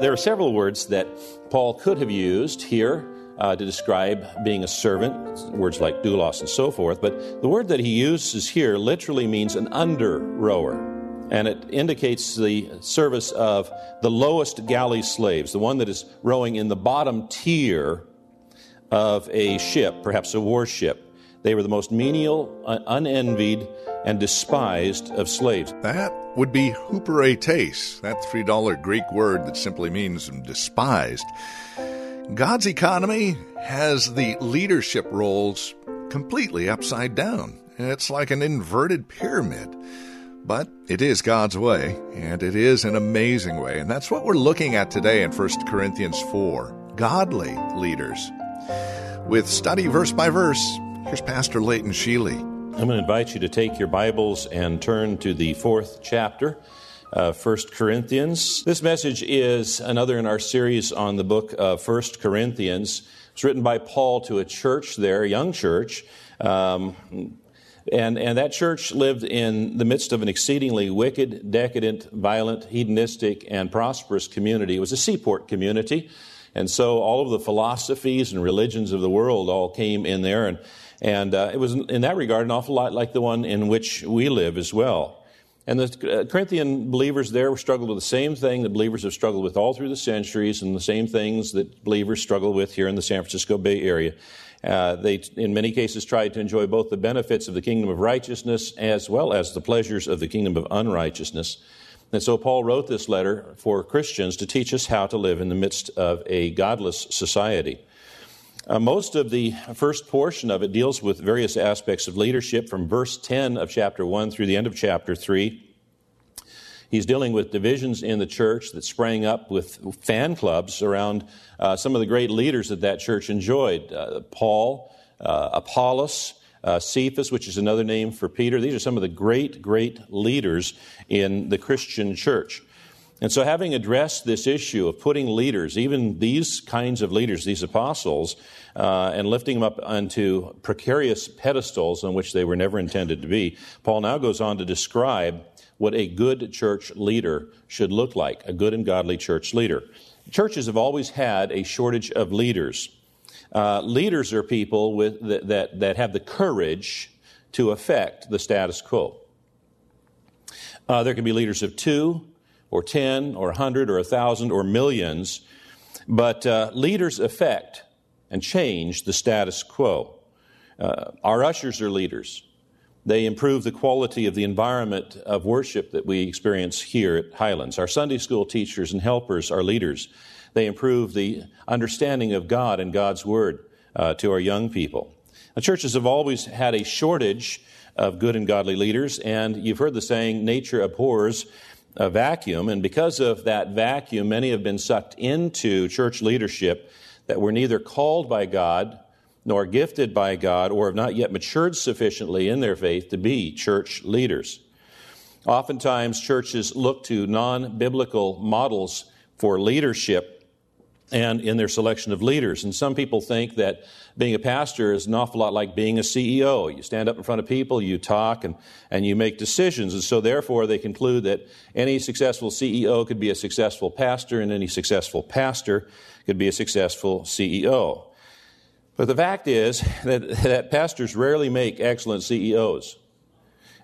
There are several words that Paul could have used here uh, to describe being a servant, words like doulos and so forth, but the word that he uses here literally means an under rower. And it indicates the service of the lowest galley slaves, the one that is rowing in the bottom tier of a ship, perhaps a warship. They were the most menial, unenvied, and despised of slaves. That would be huperetes, that $3 Greek word that simply means despised. God's economy has the leadership roles completely upside down. It's like an inverted pyramid. But it is God's way, and it is an amazing way. And that's what we're looking at today in 1 Corinthians 4 godly leaders. With study verse by verse, here's Pastor Leighton Sheely. I'm going to invite you to take your Bibles and turn to the fourth chapter 1 Corinthians. This message is another in our series on the book of 1 Corinthians. It's written by Paul to a church there, a young church. Um, and, and that church lived in the midst of an exceedingly wicked, decadent, violent, hedonistic, and prosperous community. It was a seaport community. And so all of the philosophies and religions of the world all came in there. And and uh, it was, in that regard, an awful lot like the one in which we live as well. And the uh, Corinthian believers there struggled with the same thing that believers have struggled with all through the centuries, and the same things that believers struggle with here in the San Francisco Bay Area. Uh, they, in many cases, tried to enjoy both the benefits of the kingdom of righteousness as well as the pleasures of the kingdom of unrighteousness. And so Paul wrote this letter for Christians to teach us how to live in the midst of a godless society. Uh, most of the first portion of it deals with various aspects of leadership from verse 10 of chapter 1 through the end of chapter 3. He's dealing with divisions in the church that sprang up with fan clubs around uh, some of the great leaders that that church enjoyed uh, Paul, uh, Apollos, uh, Cephas, which is another name for Peter. These are some of the great, great leaders in the Christian church. And so, having addressed this issue of putting leaders, even these kinds of leaders, these apostles, uh, and lifting them up onto precarious pedestals on which they were never intended to be, Paul now goes on to describe what a good church leader should look like, a good and godly church leader. Churches have always had a shortage of leaders. Uh, leaders are people with, that, that, that have the courage to affect the status quo. Uh, there can be leaders of two, or 10 or a 100 or a 1,000 or millions, but uh, leaders affect and change the status quo. Uh, our ushers are leaders. They improve the quality of the environment of worship that we experience here at Highlands. Our Sunday school teachers and helpers are leaders. They improve the understanding of God and God's Word uh, to our young people. Now, churches have always had a shortage of good and godly leaders, and you've heard the saying, nature abhors a vacuum, and because of that vacuum, many have been sucked into church leadership that were neither called by God nor gifted by God or have not yet matured sufficiently in their faith to be church leaders. Oftentimes, churches look to non biblical models for leadership and in their selection of leaders. And some people think that being a pastor is an awful lot like being a CEO. You stand up in front of people, you talk, and, and you make decisions. And so, therefore, they conclude that any successful CEO could be a successful pastor, and any successful pastor could be a successful CEO. But the fact is that, that pastors rarely make excellent CEOs.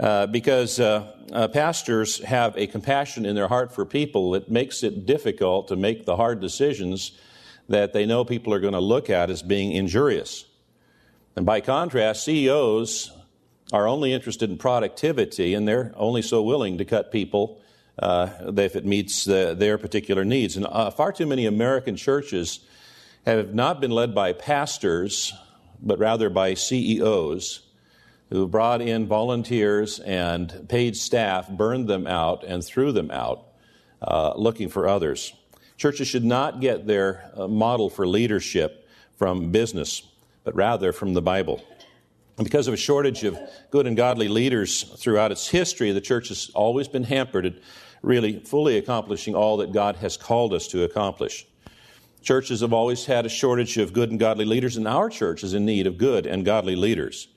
Uh, because uh, uh, pastors have a compassion in their heart for people that makes it difficult to make the hard decisions that they know people are going to look at as being injurious. And by contrast, CEOs are only interested in productivity and they're only so willing to cut people uh, if it meets the, their particular needs. And uh, far too many American churches have not been led by pastors, but rather by CEOs who brought in volunteers and paid staff, burned them out, and threw them out, uh, looking for others. Churches should not get their uh, model for leadership from business, but rather from the Bible. And because of a shortage of good and godly leaders throughout its history, the church has always been hampered at really fully accomplishing all that God has called us to accomplish. Churches have always had a shortage of good and godly leaders, and our church is in need of good and godly leaders.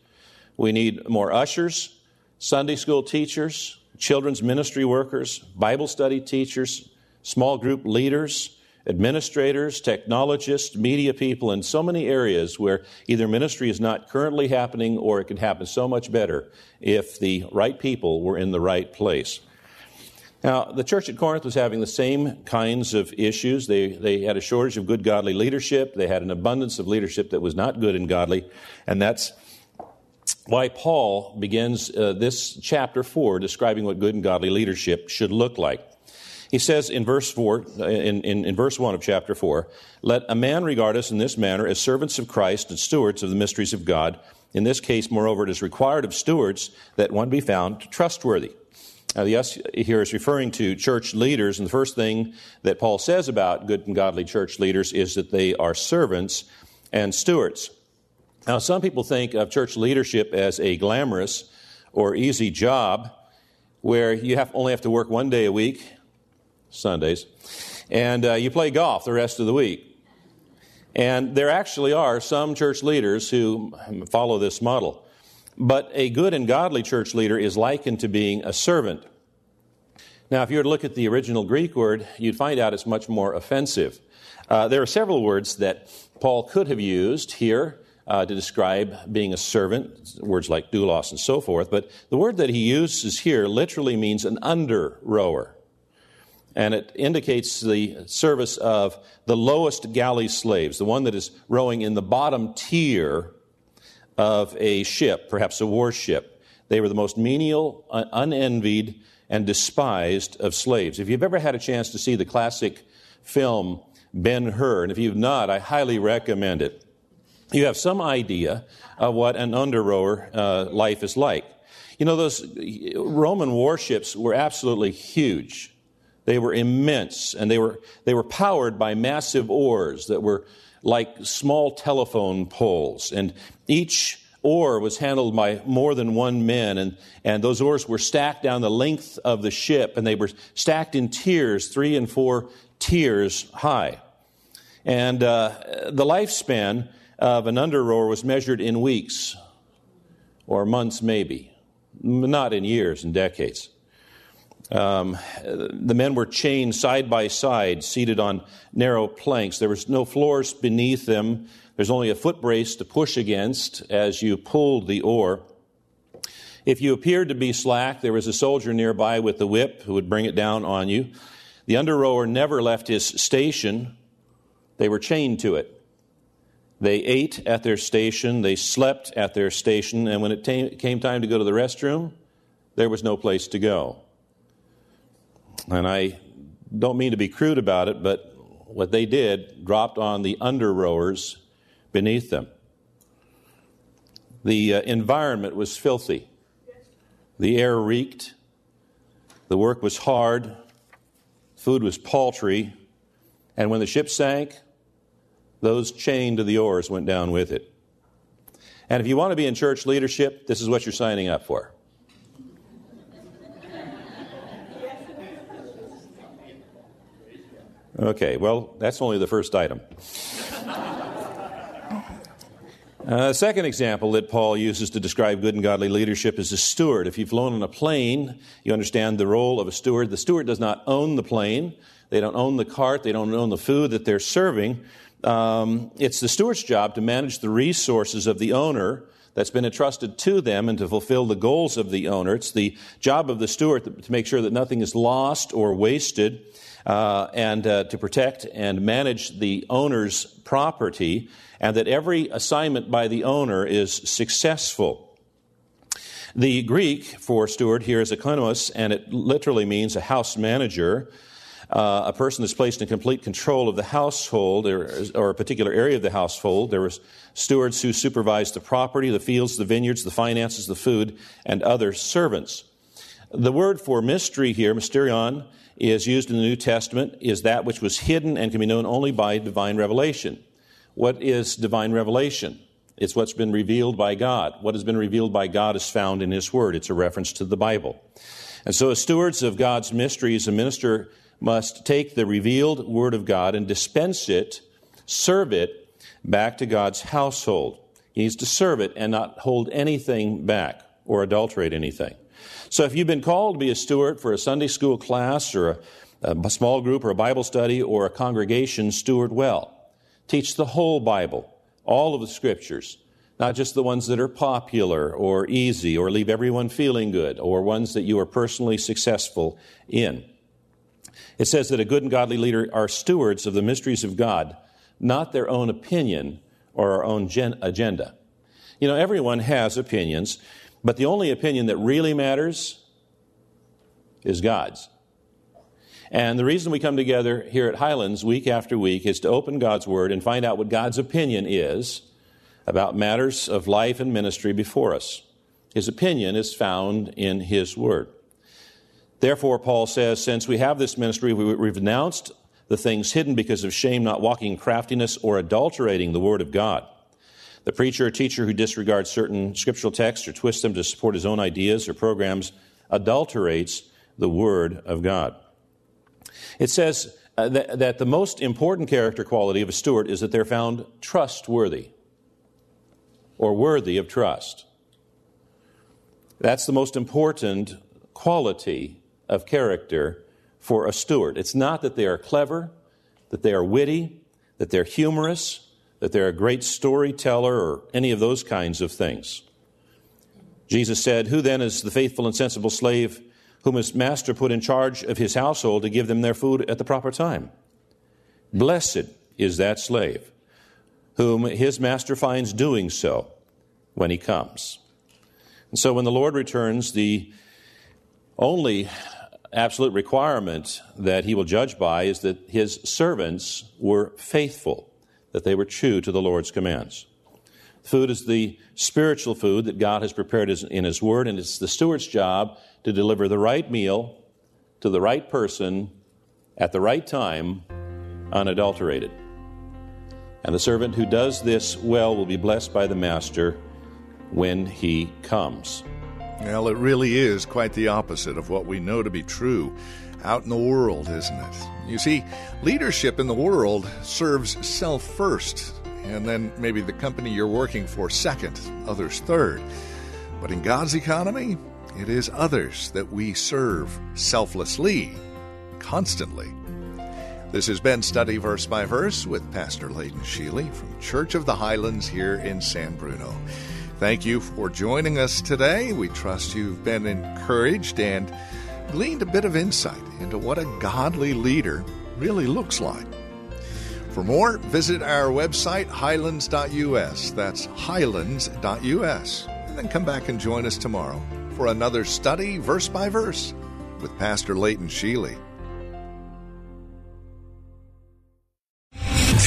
We need more ushers, Sunday school teachers, children's ministry workers, Bible study teachers, small group leaders, administrators, technologists, media people in so many areas where either ministry is not currently happening or it could happen so much better if the right people were in the right place. Now, the church at Corinth was having the same kinds of issues. They, they had a shortage of good godly leadership. They had an abundance of leadership that was not good and godly. And that's why Paul begins uh, this chapter 4 describing what good and godly leadership should look like. He says in verse 4, in, in, in, verse 1 of chapter 4, let a man regard us in this manner as servants of Christ and stewards of the mysteries of God. In this case, moreover, it is required of stewards that one be found trustworthy. Now, the us here is referring to church leaders, and the first thing that Paul says about good and godly church leaders is that they are servants and stewards. Now, some people think of church leadership as a glamorous or easy job where you have, only have to work one day a week Sundays, and uh, you play golf the rest of the week. And there actually are some church leaders who follow this model. But a good and godly church leader is likened to being a servant. Now, if you were to look at the original Greek word, you'd find out it's much more offensive. Uh, there are several words that Paul could have used here uh, to describe being a servant, words like doulos and so forth, but the word that he uses here literally means an under rower and it indicates the service of the lowest galley slaves, the one that is rowing in the bottom tier of a ship, perhaps a warship. They were the most menial, unenvied, and despised of slaves. If you've ever had a chance to see the classic film Ben Hur, and if you've not, I highly recommend it. You have some idea of what an under rower uh, life is like. You know, those Roman warships were absolutely huge. They were immense, and they were, they were powered by massive oars that were like small telephone poles. And each oar was handled by more than one man, and, and those oars were stacked down the length of the ship, and they were stacked in tiers, three and four tiers high. And uh, the lifespan of an under rower was measured in weeks or months, maybe, not in years and decades. Um, the men were chained side by side, seated on narrow planks. There was no floors beneath them. There's only a foot brace to push against as you pulled the oar. If you appeared to be slack, there was a soldier nearby with the whip who would bring it down on you. The under rower never left his station, they were chained to it. They ate at their station, they slept at their station, and when it t- came time to go to the restroom, there was no place to go. And I don't mean to be crude about it, but what they did dropped on the under rowers beneath them. The uh, environment was filthy. The air reeked. The work was hard. Food was paltry. And when the ship sank, those chained to the oars went down with it. And if you want to be in church leadership, this is what you're signing up for. Okay, well, that's only the first item. Uh, second example that Paul uses to describe good and godly leadership is a steward. If you've flown on a plane, you understand the role of a steward. The steward does not own the plane, they don't own the cart, they don't own the food that they're serving. Um, it's the steward's job to manage the resources of the owner that's been entrusted to them and to fulfill the goals of the owner. It's the job of the steward to make sure that nothing is lost or wasted uh, and uh, to protect and manage the owner's property, and that every assignment by the owner is successful. The Greek for steward here is economos, and it literally means a house manager. Uh, a person that's placed in complete control of the household or, or, a particular area of the household. There were stewards who supervised the property, the fields, the vineyards, the finances, the food, and other servants. The word for mystery here, mysterion, is used in the New Testament, is that which was hidden and can be known only by divine revelation. What is divine revelation? It's what's been revealed by God. What has been revealed by God is found in His Word. It's a reference to the Bible. And so, as stewards of God's mysteries, a minister must take the revealed Word of God and dispense it, serve it back to God's household. He needs to serve it and not hold anything back or adulterate anything. So, if you've been called to be a steward for a Sunday school class or a, a small group or a Bible study or a congregation, steward well. Teach the whole Bible, all of the scriptures, not just the ones that are popular or easy or leave everyone feeling good or ones that you are personally successful in. It says that a good and godly leader are stewards of the mysteries of God, not their own opinion or our own gen- agenda. You know, everyone has opinions, but the only opinion that really matters is God's. And the reason we come together here at Highlands week after week is to open God's Word and find out what God's opinion is about matters of life and ministry before us. His opinion is found in His Word. Therefore, Paul says, since we have this ministry, we've renounced the things hidden because of shame, not walking in craftiness or adulterating the Word of God. The preacher or teacher who disregards certain scriptural texts or twists them to support his own ideas or programs adulterates the Word of God. It says uh, that, that the most important character quality of a steward is that they're found trustworthy or worthy of trust. That's the most important quality of character for a steward. It's not that they are clever, that they are witty, that they're humorous, that they're a great storyteller, or any of those kinds of things. Jesus said, Who then is the faithful and sensible slave whom his master put in charge of his household to give them their food at the proper time? Blessed is that slave whom his master finds doing so when he comes. And so when the Lord returns, the only absolute requirement that he will judge by is that his servants were faithful, that they were true to the Lord's commands. Food is the spiritual food that God has prepared in his word, and it's the steward's job to deliver the right meal to the right person at the right time, unadulterated. And the servant who does this well will be blessed by the master when he comes. Well, it really is quite the opposite of what we know to be true out in the world, isn't it? You see, leadership in the world serves self first, and then maybe the company you're working for second, others third. But in God's economy, it is others that we serve selflessly, constantly. This has been Study Verse by Verse with Pastor Layton Sheely from Church of the Highlands here in San Bruno. Thank you for joining us today. We trust you've been encouraged and gleaned a bit of insight into what a godly leader really looks like. For more, visit our website, highlands.us. That's highlands.us. And then come back and join us tomorrow for another study, verse by verse, with Pastor Layton Sheely.